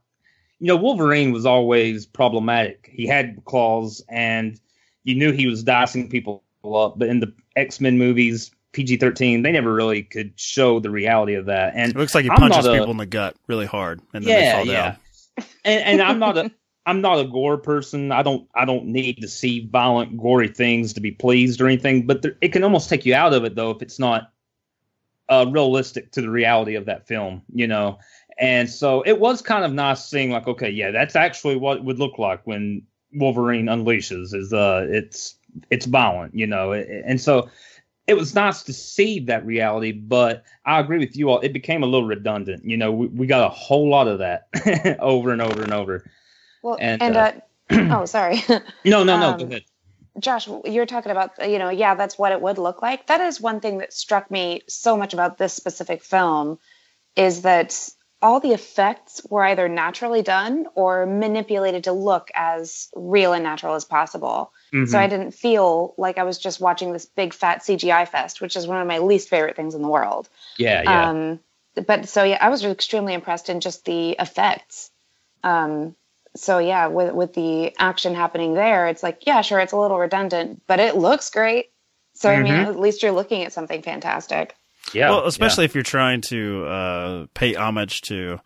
you know, Wolverine was always problematic. He had claws, and you knew he was dicing people up. But in the X Men movies, PG thirteen, they never really could show the reality of that. And It looks like he I'm punches not a- people in the gut really hard and then they yeah, fall yeah. down. and, and I'm not a I'm not a gore person. I don't I don't need to see violent, gory things to be pleased or anything. But there, it can almost take you out of it though if it's not uh, realistic to the reality of that film, you know. And so it was kind of nice seeing like, okay, yeah, that's actually what it would look like when Wolverine unleashes. Is uh, it's it's violent, you know. And so it was nice to see that reality, but I agree with you all. It became a little redundant. You know, we, we got a whole lot of that over and over and over. Well, And, and, uh, uh, oh, sorry. No, no, no. Um, go ahead. Josh, you're talking about, you know, yeah, that's what it would look like. That is one thing that struck me so much about this specific film is that all the effects were either naturally done or manipulated to look as real and natural as possible. Mhm. So I didn't feel like I was just watching this big fat CGI fest, which is one of my least favorite things in the world. Yeah, yeah. Um, but so yeah, I was extremely impressed in just the effects. Um, so yeah, with with the action happening there, it's like yeah, sure, it's a little redundant, but it looks great. So I mean, Mhm. at least you're looking at something fantastic. Yeah. Well, especially if you're trying to uh, pay homage to,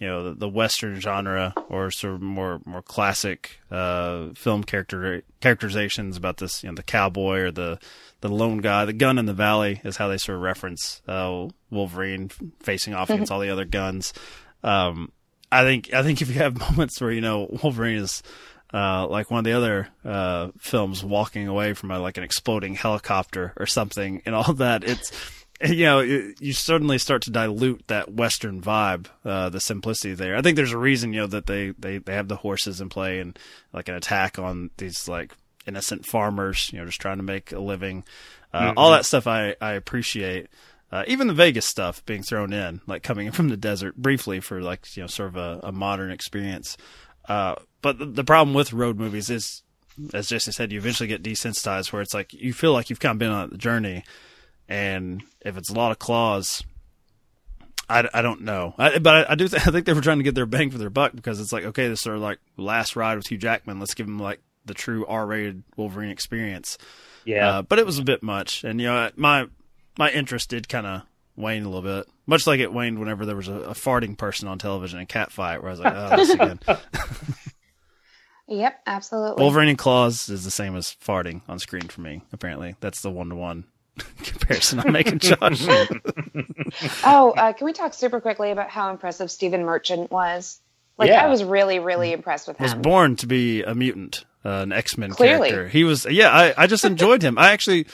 you know, the, the Western genre or sort of more more classic uh, film character characterizations about this, you know, the cowboy or the the lone guy, the gun in the valley is how they sort of reference uh, Wolverine facing off against all the other guns. Um, I think I think if you have moments where you know Wolverine is uh, like one of the other uh, films, walking away from a, like an exploding helicopter or something, and all that. It's you know you, you certainly start to dilute that Western vibe, uh, the simplicity there. I think there's a reason you know that they, they they have the horses in play and like an attack on these like innocent farmers, you know, just trying to make a living. Uh, Mhm. All that stuff I I appreciate. Uh, even the Vegas stuff being thrown in, like coming from the desert briefly for like you know sort of a, a modern experience. Uh, but the, the problem with road movies is, as Jesse said, you eventually get desensitized where it's like you feel like you've kind of been on the journey, and if it's a lot of claws, I, I don't know. I, but I, I do th- I think they were trying to get their bang for their buck because it's like okay, this is sort of like last ride with Hugh Jackman. Let's give him like the true R-rated Wolverine experience. Yeah. Uh, but it was a bit much, and you know my my interest did kind of wane a little bit, much like it waned whenever there was a, a farting person on television in Catfight, where I was like, oh, this again. Yep, absolutely. Wolverine and claws is the same as farting on screen for me. Apparently, that's the one to one comparison I'm making, Josh. oh, uh, can we talk super quickly about how impressive Stephen Merchant was? Like, Yeah. I was really, really impressed with him. He was born to be a mutant, uh, an X Men character. He was, yeah. I, I just enjoyed him. I actually,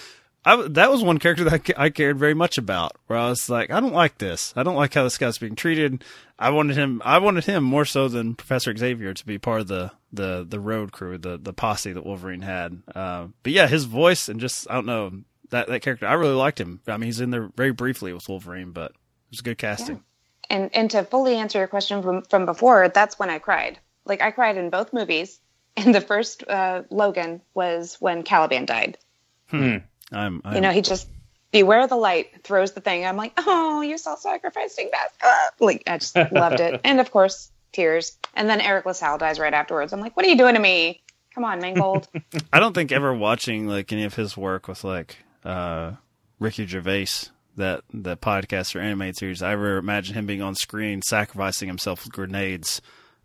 I w- that was one character that I, I cared very much about. Where I was like, I don't like this. I don't like how this guy's being treated. I wanted him. I wanted him more so than Professor Xavier to be part of the the the road crew, the the posse that Wolverine had. Uh, but yeah, his voice and just I don't know that that character. I really liked him. I mean, he's in there very briefly with Wolverine, but it was good casting. And and to fully answer your question from from before, that's when I cried. Like I cried in both movies. And the first uh, Logan was when Caliban died. Hmm. I'm, I'm You know, he just beware the light throws the thing. I'm like, oh, you're self-sacrificing that. Ah. Like I just loved it. And of course, tears. And then Eriq La Salle dies right afterwards. I'm like, what are you doing to me? Come on, Mangold. I don't think ever watching like any of his work with like uh, Ricky Gervais, that the podcast or animated series, I ever imagine him being on screen sacrificing himself with grenades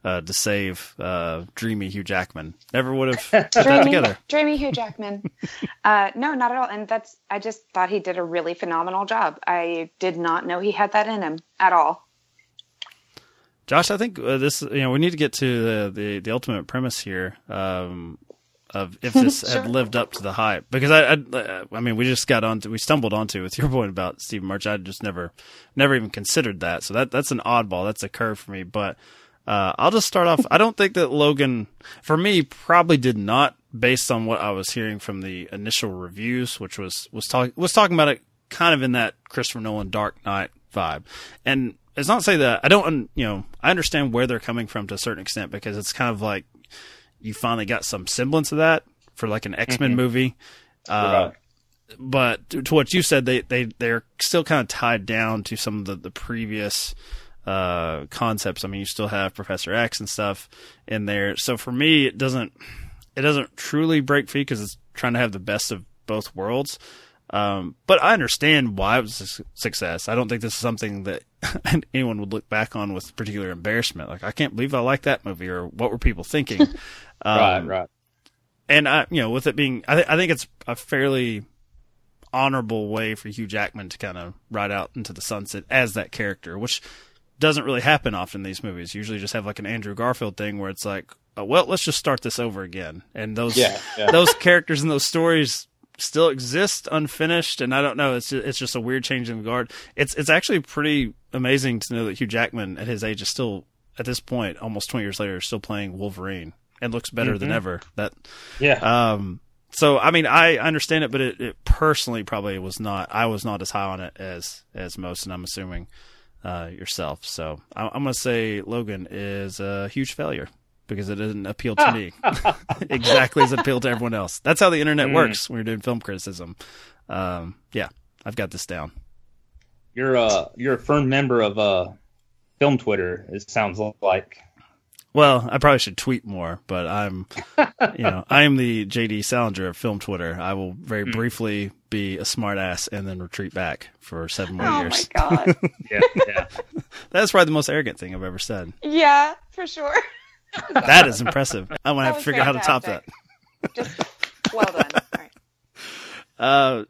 uh, to save uh, dreamy Hugh Jackman. Never would have put that together. dreamy Hugh Jackman. uh, no, not at all. And that's I just thought he did a really phenomenal job. I did not know he had that in him at all. Josh, I think uh, this you know we need to get to the the, the ultimate premise here um, of if this Sure. had lived up to the hype because I, I I mean we just got onto we stumbled onto with your point about Stephen March I just never never even considered that so that that's an oddball that's a curve for me but uh, I'll just start off I don't think that Logan for me probably did not based on what I was hearing from the initial reviews which was was talking was talking about it kind of in that Christopher Nolan Dark Knight vibe and it's not to say that I don't, you know, I understand where they're coming from to a certain extent because it's kind of like you finally got some semblance of that for like an X Men Mhm. movie. Uh, but to, to what you said, they they they're still kind of tied down to some of the the previous uh, concepts. I mean, you still have Professor X and stuff in there. So for me, it doesn't it doesn't truly break free because it's trying to have the best of both worlds. Um, but I understand why it was a success. I don't think this is something that anyone would look back on with particular embarrassment. Like, I can't believe I like that movie, or what were people thinking? Right, Um, right. And I, you know, with it being, I, th- I think it's a fairly honorable way for Hugh Jackman to kind of ride out into the sunset as that character, which doesn't really happen often in these movies. You usually just have like an Andrew Garfield thing where it's like, oh, well, let's just start this over again. And those Yeah, yeah. those characters and those stories still exist unfinished. And I don't know, it's just, it's just a weird change in guard. It's it's actually pretty amazing to know that Hugh Jackman at his age is still at this point, almost twenty years later, still playing Wolverine and looks better than Mhm. ever. That Yeah. um, so I mean, I understand it, but it, it personally probably was not. I was not as high on it as as most, and I'm assuming uh, yourself. So I, I'm going to say Logan is a huge failure because it didn't appeal to me exactly as it appealed to everyone else. That's how the internet Mm. works when you're doing film criticism. Um, yeah, I've got this down. You're uh you're a firm member of uh film Twitter. It sounds like. Well, I probably should tweet more, but I'm, you know, I am the JD Salinger of film Twitter. I will very briefly be a smartass and then retreat back for seven more Oh my years. God. yeah, yeah. That's probably the most arrogant thing I've ever said. Yeah, for sure. That is impressive. I'm gonna That have to was figure out how to top that. fantastic. Well done. Uh,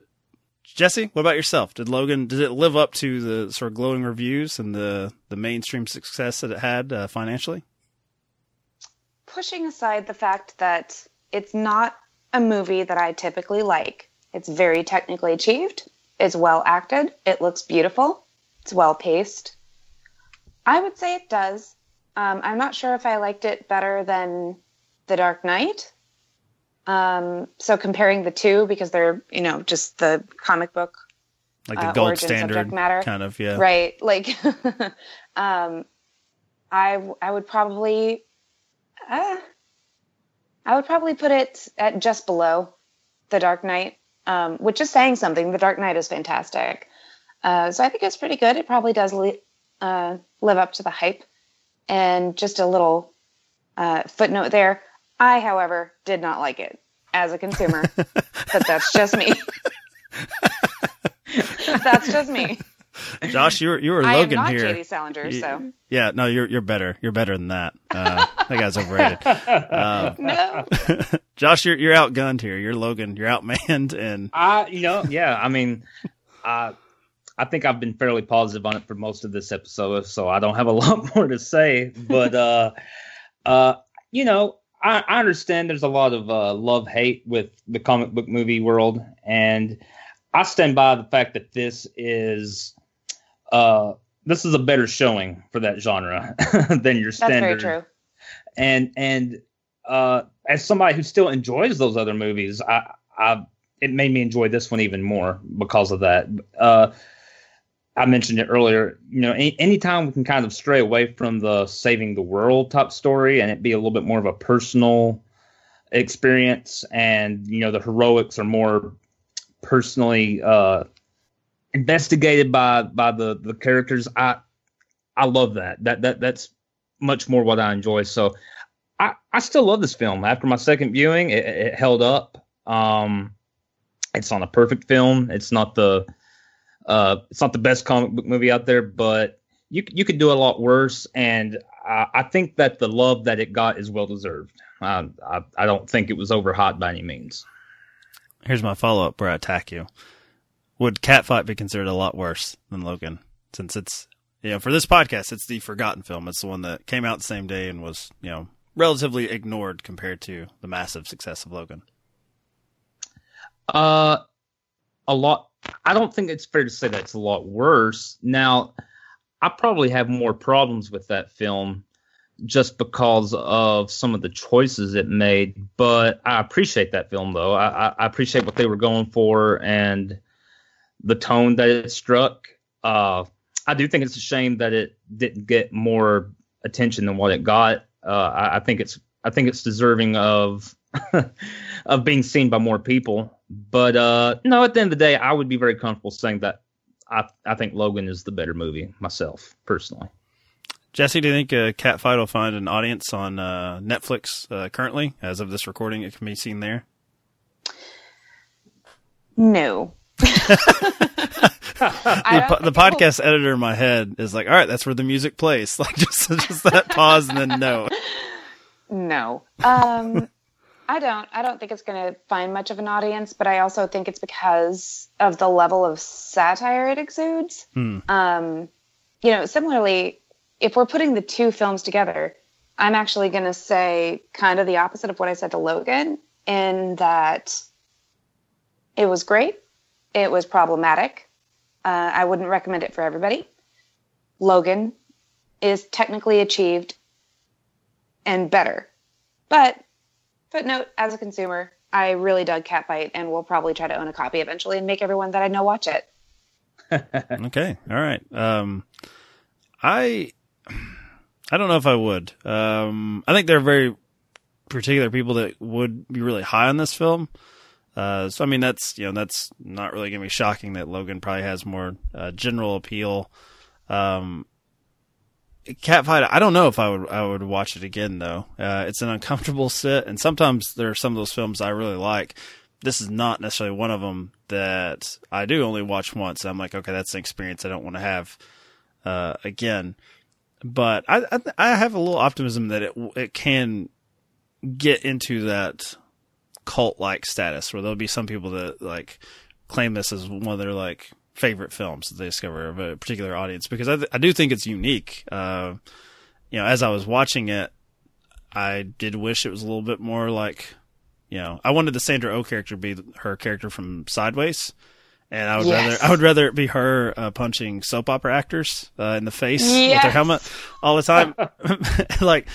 Jesse, what about yourself? Did Logan did it live up to the sort of glowing reviews and the the mainstream success that it had uh, financially? Pushing aside the fact that it's not a movie that I typically like, it's very technically achieved, it's well acted, it looks beautiful, it's well paced. I would say it does. Um, I'm not sure if I liked it better than The Dark Knight. Um, so comparing the two because they're you know just the comic book like the uh, gold standard matter kind of yeah right like um i i would probably uh, i would probably put it at just below the dark knight um which is saying something. The dark knight is fantastic. Uh so i think it's pretty good. It probably does li- uh live up to the hype. And just a little uh footnote there. I however did not like it as a consumer but that's just me. That's just me Josh, you were you were I am Logan not here. JD Salinger, You- so. yeah, no, you're you're better. You're better than that. Uh, that guy's overrated. Uh, no. Josh, you're you're outgunned here. You're Logan. You're outmanned, and I, you know, yeah. I mean, I, I think I've been fairly positive on it for most of this episode, so I don't have a lot more to say. But, uh, uh, you know, I, I understand there's a lot of uh, love hate with the comic book movie world, and I stand by the fact that this is, uh, this is a better showing for that genre than your standard. That's very true. and and uh, as somebody who still enjoys those other movies, I, I it made me enjoy this one even more because of that. Uh, I mentioned it earlier. You know, any, anytime we can kind of stray away from the saving the world type story and it be a little bit more of a personal experience, and you know, the heroics are more personally uh, investigated by by the the characters. I I love that. That that that's much more what I enjoy. So I, I still love this film. After my second viewing, it, it held up. Um, it's not a perfect film. It's not the uh, it's not the best comic book movie out there, but you you could do a lot worse. And I, I think that the love that it got is well deserved. I, I I don't think it was overhot by any means. here's my follow up where I attack you. Would Catfight be considered a lot worse than Logan? Since it's you know for this podcast, it's the forgotten film. It's the one that came out the same day and was you know relatively ignored compared to the massive success of Logan. Uh, a lot. I don't think it's fair to say that it's a lot worse. Now, I probably have more problems with that film just because of some of the choices it made. But I appreciate that film, though. I, I, appreciate what they were going for and the tone that it struck. Uh, I do think it's a shame that it didn't get more attention than what it got. Uh, I, I think it's I think it's deserving of of being seen by more people. But uh, no, at the end of the day, I would be very comfortable saying that I I think Logan is the better movie myself personally. Jesse, do you think uh, Catfight will find an audience on uh, Netflix uh, currently, as of this recording? It can be seen there. No. The, the podcast editor in my head is like, all right, that's where the music plays. Like just just that pause and then no. No. Um, I don't. I don't think it's going to find much of an audience, but I also think it's because of the level of satire it exudes. Hmm. Um, you know, similarly, if we're putting the two films together, I'm actually going to say kind of the opposite of what I said to Logan, in that it was great, it was problematic. Uh, I wouldn't recommend it for everybody. Logan is technically achieved and better. But footnote as a consumer, I really dug Catfight and will probably try to own a copy eventually and make everyone that I know watch it. okay, all right. Um, I I don't know if I would. Um, I think there are very particular people that would be really high on this film. Uh, so I mean that's you know that's not really gonna be shocking that Logan probably has more uh, general appeal. Um, Catfight, I don't know if I would I would watch it again though. Uh, it's an uncomfortable sit, and sometimes there are some of those films I really like. This is not necessarily one of them that I do only watch once. I'm like, okay, that's an experience I don't want to have uh, again. But I, I I have a little optimism that it it can get into that cult like status where there'll be some people that like claim this as one of their like favorite films that they discover of a particular audience because I, th- I do think it's unique. Uh, you know, as I was watching it, I did wish it was a little bit more like, you know, I wanted the Sandra O oh character to be her character from Sideways, and I would yes. rather I would rather it be her uh, punching soap opera actors uh, in the face yes. with their helmet all the time. like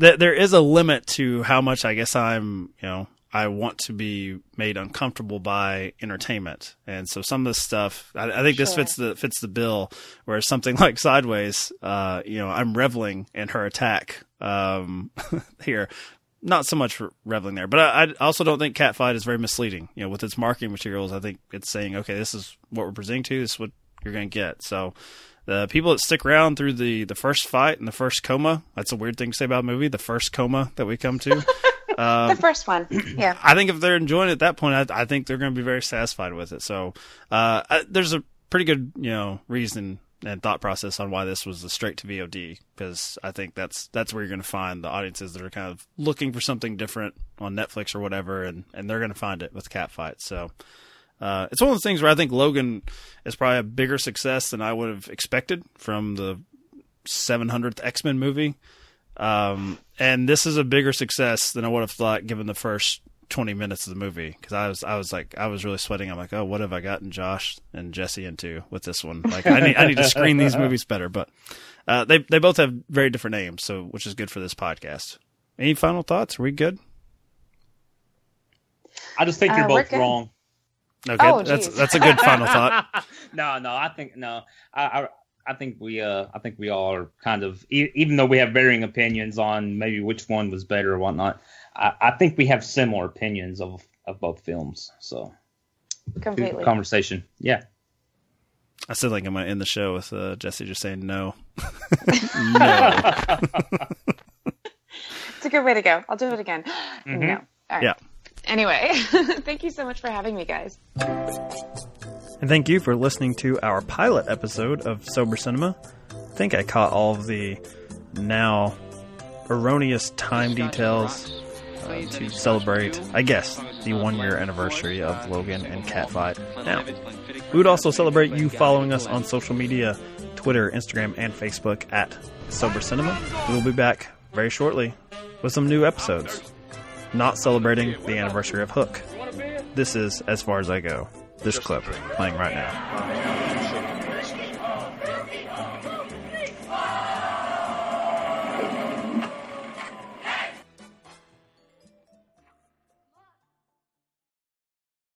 th- there is a limit to how much I guess I'm, you know, I want to be made uncomfortable by entertainment, and so some of this stuff, I, I think sure. this fits the fits the bill. Whereas something like Sideways, uh, you know, I'm reveling in her attack um, here. Not so much reveling there, but I, I, also don't think Catfight is very misleading. You know, with its marketing materials, I think it's saying, okay, this is what we're presenting to. This is what you're going to get. So the people that stick around through the the first fight and the first coma, that's a weird thing to say about a movie. The first coma that we come to. Um, the first one, yeah. I think if they're enjoying it at that point, I, I think they're going to be very satisfied with it. So uh, I, there's a pretty good, you know, reason and thought process on why this was a straight to VOD because I think that's that's where you're going to find the audiences that are kind of looking for something different on Netflix or whatever, and and they're going to find it with Catfight. So. Uh, it's one of those things where I think Logan is probably a bigger success than I would have expected from the 700th X Men movie. Um, and this is a bigger success than I would have thought given the first 20 minutes of the movie because I was I was like I was really sweating. I'm like, oh, what have I gotten Josh and Jesse into with this one? Like, I need I need to screen these movies better. But uh, they they both have very different names, so which is good for this podcast. Any final thoughts? Are we good? I just think uh, you're both wrong. Okay, oh, that's that's a good final thought. no, no, I think no. I, I think we uh I think we all are kind of even though we have varying opinions on maybe which one was better or whatnot. I, I think we have similar opinions of of both films. So completely conversation. Yeah. I still think I'm gonna end the show with uh, Jesse just saying no. no. it's a good way to go. I'll do it again. Mm-hmm. No. Yeah. Anyway, thank you so much for having me, guys. And thank you for listening to our pilot episode of Sober Cinema. I think I caught all of the now erroneous time details uh, to celebrate, I guess, the one year anniversary of Logan and Catfight. Now, we would also celebrate you following us on social media Twitter, Instagram, and Facebook at Sober Cinema. We'll be back very shortly with some new episodes, not celebrating the anniversary of Hook. This is As Far as I Go this clip playing right now.